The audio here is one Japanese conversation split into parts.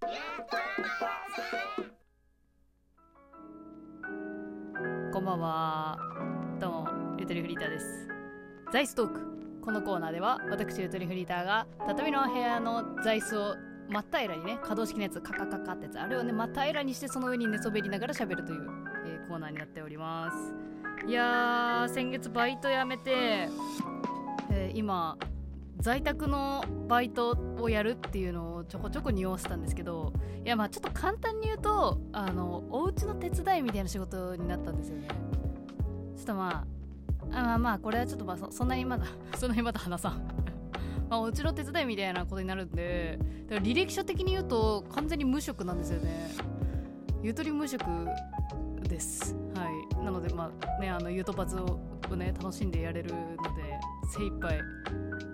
こんばんは。どうもゆとりフリーターです。ザイストーク。このコーナーでは私ゆとりフリーターが畳の部屋の座椅子を真っ平らにね可動式のやつカカカカってやつあれをね真っ平らにしてその上に寝そべりながら喋るという、えーコーナーになっております。いやー先月バイト辞めて、えー今在宅のバイトをやるっていうのをちょこちょこ匂わせたんですけどいやまあちょっと簡単に言うとあのお家の手伝いみたいな仕事になったんですよね。ちょっとまああまあまあこれはちょっとまあそんなにまだ そんなにまだ話さん。まあお家の手伝いみたいなことになるんでだから履歴書的に言うと完全に無職なんですよね。ゆとり無職です。はい。なのでまあねあのゆとばつをね楽しんでやれるので精一杯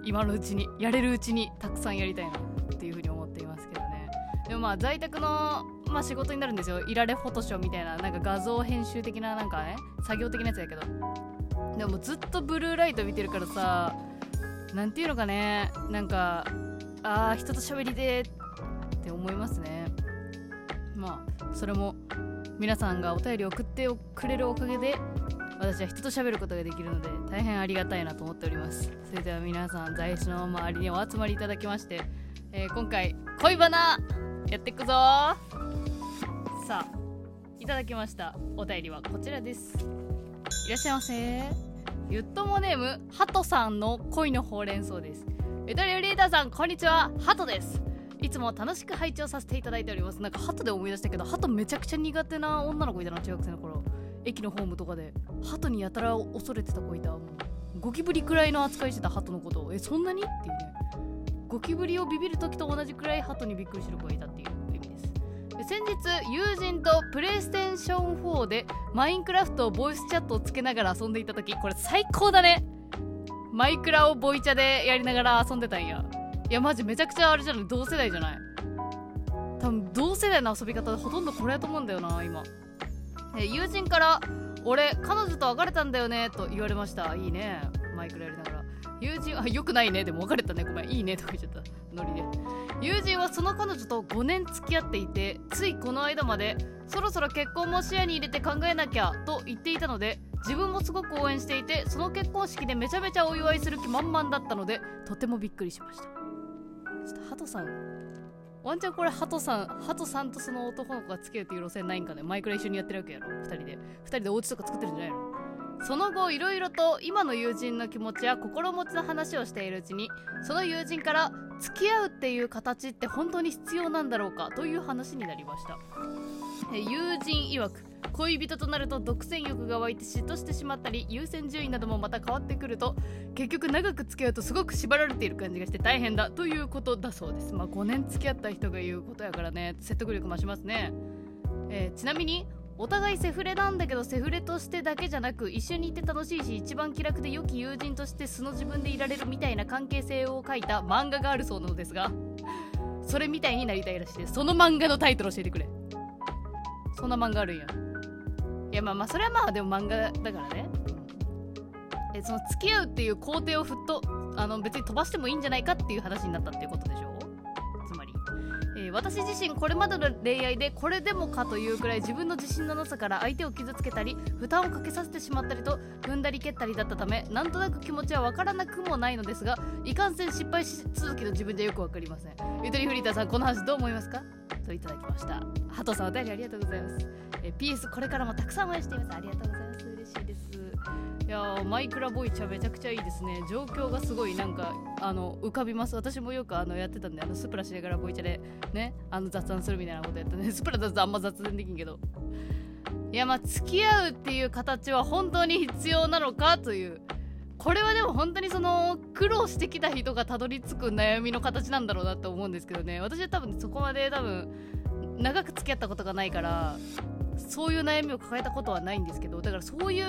今のうちにやれるうちにたくさんやりたいなっていうふうに思っていますけどね。でもまあ在宅の、まあ、仕事になるんですよ。いられフォトショーみたいななんか画像編集的ななんかね作業的なやつやけど。でもずっとブルーライト見てるからさなんていうのかねなんかああ人と喋りでって思いますね。まあそれも皆さんがお便り送ってくれるおかげで私は人と喋ることができるので大変ありがたいなと思っております。それでは皆さん在室の周りにお集まりいただきまして、えー今回恋バナやっていくぞ。さあいただきました。お便りはこちらです。いらっしゃいませ。ゆっともネームハトさんの恋のほうれん草です。ゆとりリーダーさんこんにちは。ハトです。いつも楽しく拝聴させていただいております。なんかハトで思い出したけどハトめちゃくちゃ苦手な女の子いたな中学生の頃。駅のホームとかでハトにやたら恐れてた子いた。もうゴキブリくらいの扱いしてたハトのこと。をえそんなに？っていうね。ゴキブリをビビる時と同じくらいハトにびっくりしてる子がいたっていう意味です。先日友人とプレイステーション4でマインクラフトをボイスチャットをつけながら遊んでいた時これ最高だね。マイクラをボイチャでやりながら遊んでたんや。いやマジめちゃくちゃあれじゃない？同世代じゃない？多分同世代の遊び方でほとんどこれやと思うんだよな今。え友人から「俺彼女と別れたんだよね」と言われました。いいね。マイクラやりながら。友人あよくないね。でも別れたね。ごめん。いいね。とか言っちゃった。ノリで。友人はその彼女と5年付き合っていてついこの間までそろそろ結婚も視野に入れて考えなきゃと言っていたので自分もすごく応援していてその結婚式でめちゃめちゃお祝いする気満々だったのでとてもびっくりしました。ちょっとハトさんワンチャンこれハトさんハトさんとその男の子が付き合うっていう路線ないんかね？マイクラ一緒にやってるわけやろ？2人で。2人でお家とか作ってるんじゃないの？その後いろいろと今の友人の気持ちや心持ちの話をしているうちにその友人から付き合うっていう形って本当に必要なんだろうか？という話になりました。友人曰く恋人となると独占欲が湧いて嫉妬してしまったり優先順位などもまた変わってくると結局長く付き合うとすごく縛られている感じがして大変だということだそうです。まあ5年付き合った人が言うことやからね。説得力増しますね、えーちなみにお互いセフレなんだけどセフレとしてだけじゃなく一緒にいて楽しいし一番気楽で良き友人として素の自分でいられるみたいな関係性を書いた漫画があるそうなのですがそれみたいになりたいらしいです。その漫画のタイトル教えてくれ。そんな漫画あるんや。やまあまあそれはまあでも漫画だからね。えその付き合うっていう工程をふっとあの別に飛ばしてもいいんじゃないかっていう話になったっていうことでしょ？つまり、えー私自身これまでの恋愛でこれでもかというくらい自分の自信のなさから相手を傷つけたり負担をかけさせてしまったりと踏んだり蹴ったりだったためなんとなく気持ちはわからなくもないのですがいかんせん失敗し続きの自分じゃよくわかりません。ゆとりフリーターさんこの話どう思いますか？といただきました。ハトさんお便りありがとうございます。えー PS これからもたくさん応援しています。ありがとうございます。嬉しいです。いやマイクラボイチャめちゃくちゃいいですね。状況がすごいなんかあの浮かびます。私もよくあのやってたんであのスプラしながらボイチャでねあの雑談するみたいなことやったね スプラだとあんま雑談できんけど。いやまあ付き合うっていう形は本当に必要なのかという。これはでも本当にその苦労してきた人がたどり着く悩みの形なんだろうなと思うんですけどね。私は多分そこまで多分長く付き合ったことがないからそういう悩みを抱えたことはないんですけどだからそういう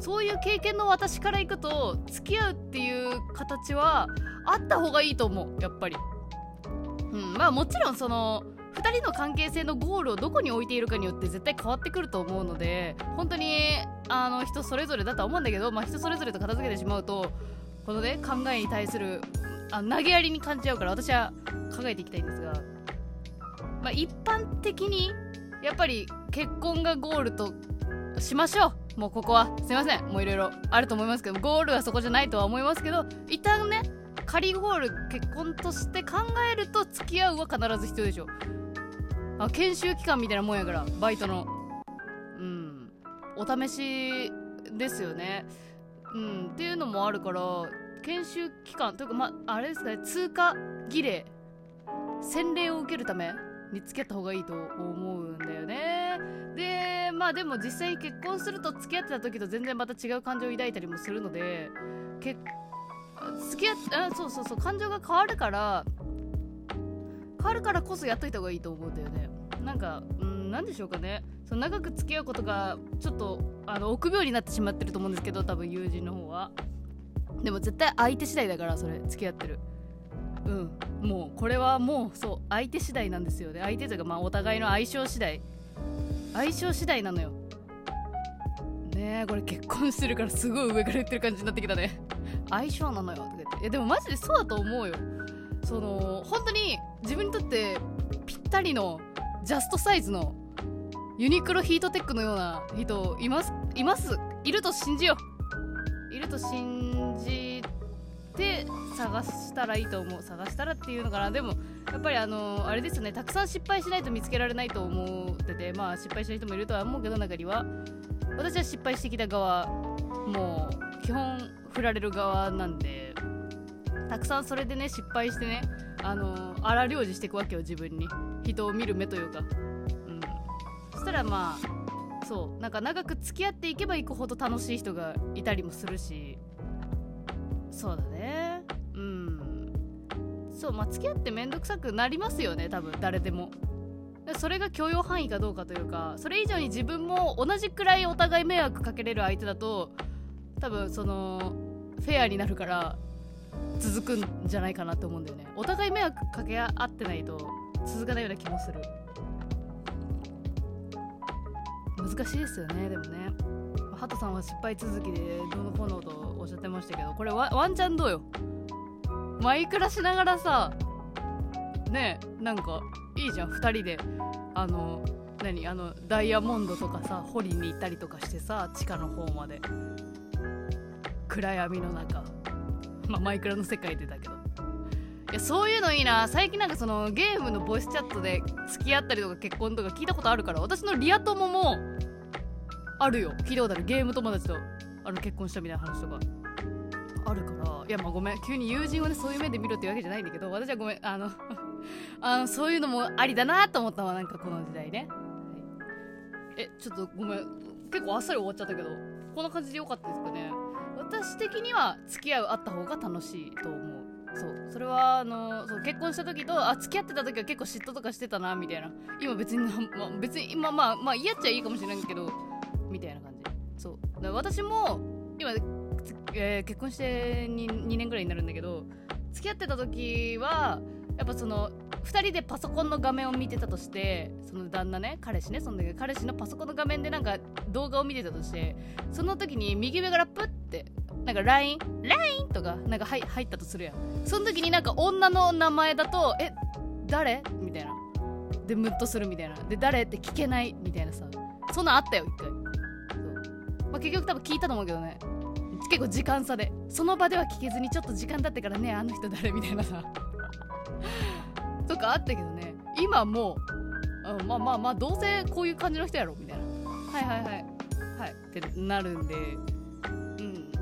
そういう経験の私からいくと付き合うっていう形はあった方がいいと思うやっぱり。うんまあもちろんその2人の関係性のゴールをどこに置いているかによって絶対変わってくると思うので本当にあの人それぞれだとは思うんだけど、まあ、人それぞれと片付けてしまうとこのね考えに対するあ投げやりに感じちゃうから私は考えていきたいんですがまあ、一般的にやっぱり結婚がゴールとしましょう。もうここは。すいません。もういろいろあると思いますけどゴールはそこじゃないとは思いますけど一旦ね仮ゴール結婚として考えると付き合うは必ず必要でしょあ研修期間みたいなもんやからバイトの。うん。お試しですよね。うん。っていうのもあるから研修期間というかまあれですかね通過儀礼。洗礼を受けるため。に付き合った方がいいと思うんだよね。でまあでも実際結婚すると付き合ってた時と全然また違う感情を抱いたりもするのでけ付き合っあそうそうそう感情が変わるから変わるからこそやっといた方がいいと思うんだよね。なんかうん何でしょうかね。その長く付き合うことがちょっとあの臆病になってしまってると思うんですけど多分友人の方は。でも絶対相手次第だからそれ付き合ってる。うん。もうこれはもうそう相手次第なんですよね。相手というかまあお互いの相性次第。相性次第なのよ。ねえこれ結婚してるからすごい上から言ってる感じになってきたね。相性なのよとか言って。いやでもマジでそうだと思うよ。その本当に自分にとってぴったりのジャストサイズのユニクロヒートテックのような人いますいます？いると信じよう。いると信じて探したらいいと思う。探したらっていうのかな。でもやっぱりあのあれですよね。たくさん失敗しないと見つけられないと思っててまあ失敗しない人もいるとは思うけど中には。私は失敗してきた側もう基本振られる側なんでたくさんそれでね失敗してねあの荒療治していくわけよ自分に。人を見る目というか。うん。そしたらまあそう。なんか長く付き合っていけばいくほど楽しい人がいたりもするし。そうだね。うん。そうまあ付き合って面倒くさくなりますよね多分誰でも。それが許容範囲かどうかというかそれ以上に自分も同じくらいお互い迷惑かけれる相手だと多分そのフェアになるから続くんじゃないかなと思うんだよね。お互い迷惑かけ合ってないと続かないような気もする。難しいですよねでもね。ハトさんは失敗続きでどうのこうのとおっしゃってましたけどこれワワンチャンどうよ？マイクラしながらさねえなんかいいじゃん2人で。あの何あのダイヤモンドとかさ掘りに行ったりとかしてさ地下の方まで。暗闇の中。まあマイクラの世界でだけど。いやそういうのいいな。最近なんかそのゲームのボイスチャットで付き合ったりとか結婚とか聞いたことあるから私のリア友もあるよ。聞いたことある。ゲーム友達と。あの結婚したみたいな話とか。あるからいやまあごめん。急に友人をねそういう目で見ろっていうわけじゃないんだけど私はごめんあの あのそういうのもありだなと思ったわなんかこの時代ね、はい、えちょっとごめん。結構あっさり終わっちゃったけどこんな感じでよかったですかね。私的には付き合うあった方が楽しいと思う。そう。それはあのそう結婚した時とあ付き合ってた時は結構嫉妬とかしてたなみたいな。今別に、まあ、別に今まあまあ嫌っちゃいいかもしれないけどみたいな感じ私も今、えー、結婚して 2, 2年ぐらいになるんだけど付き合ってた時はやっぱその2人でパソコンの画面を見てたとしてその旦那ね彼氏ねその彼氏のパソコンの画面でなんか動画を見てたとしてその時に右上からプッてなんか LINE、LINE とかなんか入入ったとするやん。その時になんか女の名前だとえ誰？みたいな。でムッとするみたいな。で誰？って聞けないみたいなさ。そんなんあったよ一回、まあ、結局多分聞いたと思うけどね。結構時間差で。その場では聞けずにちょっと時間経ってからねあの人誰みたいなさ。とかあったけどね。今もう、うん、まあまあまあどうせこういう感じの人やろみたいな。はいはいはい。はい。ってなるんで。うん。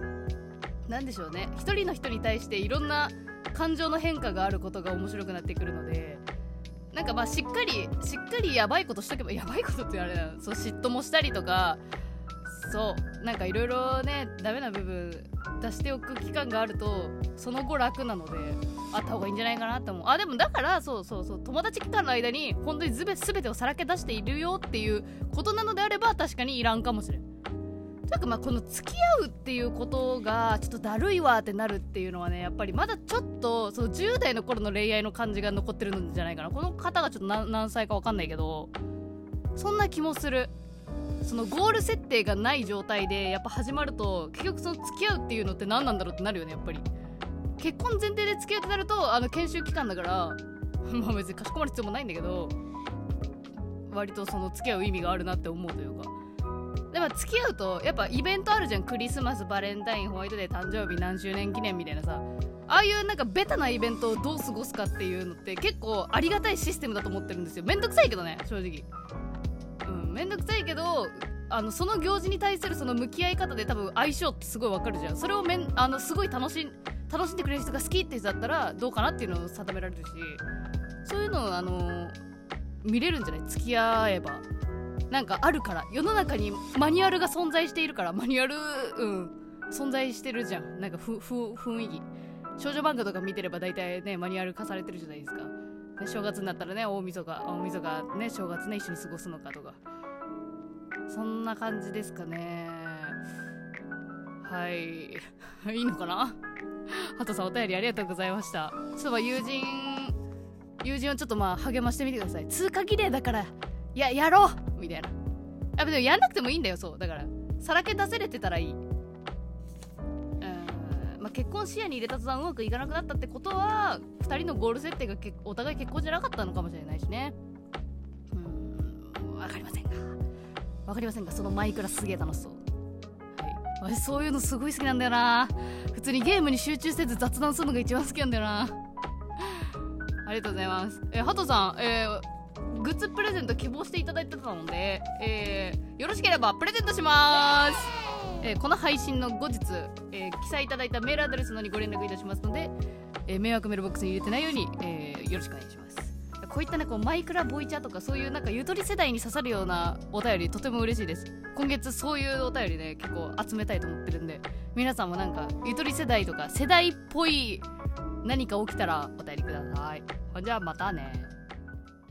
なんでしょうね。一人の人に対していろんな感情の変化があることが面白くなってくるのでなんかまあしっかりしっかりやばいことしとけばやばいことってあれだそう嫉妬もしたりとかそうなんかいろいろねダメな部分出しておく期間があるとその後楽なのであった方がいいんじゃないかなって思う。あでもだからそうそうそう友達期間の間に本当に全てをさらけ出しているよっていうことなのであれば確かにいらんかもしれん。というかまあこの付き合うっていうことがちょっとだるいわってなるっていうのはねやっぱりまだちょっとその10代の頃の恋愛の感じが残ってるんじゃないかな。この方がちょっと何歳か分かんないけどそんな気もする。そのゴール設定がない状態でやっぱ始まると結局その付き合うっていうのって何なんだろうってなるよねやっぱり。結婚前提で付き合うってなるとあの研修期間だからまあ別にかしこまる必要もないんだけど割とその付き合う意味があるなって思うというか。でも付き合うとやっぱイベントあるじゃん。クリスマスバレンタインホワイトデー誕生日何周年記念みたいなさ。ああいうなんかベタなイベントをどう過ごすかっていうのって結構ありがたいシステムだと思ってるんですよ。めんどくさいけどね正直。うんめんどくさいけどあのその行事に対するその向き合い方で多分相性ってすごいわかるじゃん。それをめんあのすごい楽し楽しんでくれる人が好きって人だったらどうかなっていうのを定められるしそういうのをあの見れるんじゃない？付き合えば。なんかあるから。世の中にマニュアルが存在しているから。マニュアルうん。存在してるじゃん。なんかふふ雰囲気。少女漫画とか見てれば大体ねマニュアル化されてるじゃないですか。で正月になったらね大晦日大晦日ね正月ね一緒に過ごすのかとか。そんな感じですかね。はい。いいのかな？ハトさんお便りありがとうございました。ちょっとまあ友人友人をちょっとまあ励ましてみてください。通過儀礼だからややろう！みたいな。やでもやんなくてもいいんだよそう。だからさらけ出せれてたらいい。うんまあ結婚視野に入れた途端うまくいかなくなったってことは2人のゴール設定がお互い結婚じゃなかったのかもしれないしね。分かりませんがそのマイクラすげえ楽しそう。はい。私そういうのすごい好きなんだよな。普通にゲームに集中せず雑談するのが一番好きなんだよな。ありがとうございます。えハトさんえー、グッズプレゼント希望していただいてたので、えー、よろしければプレゼントします、えーこの配信の後日、えー記載いただいたメールアドレスのにご連絡いたしますので、えー迷惑メールボックスに入れてないように、えーよろしくお願いしますこういったねこうマイクラボイチャとかそういうなんかゆとり世代に刺さるようなお便りとても嬉しいです。今月そういうお便りね結構集めたいと思ってるんで皆さんもなんかゆとり世代とか世代っぽい何か起きたらお便りください。ほんじゃあまたね。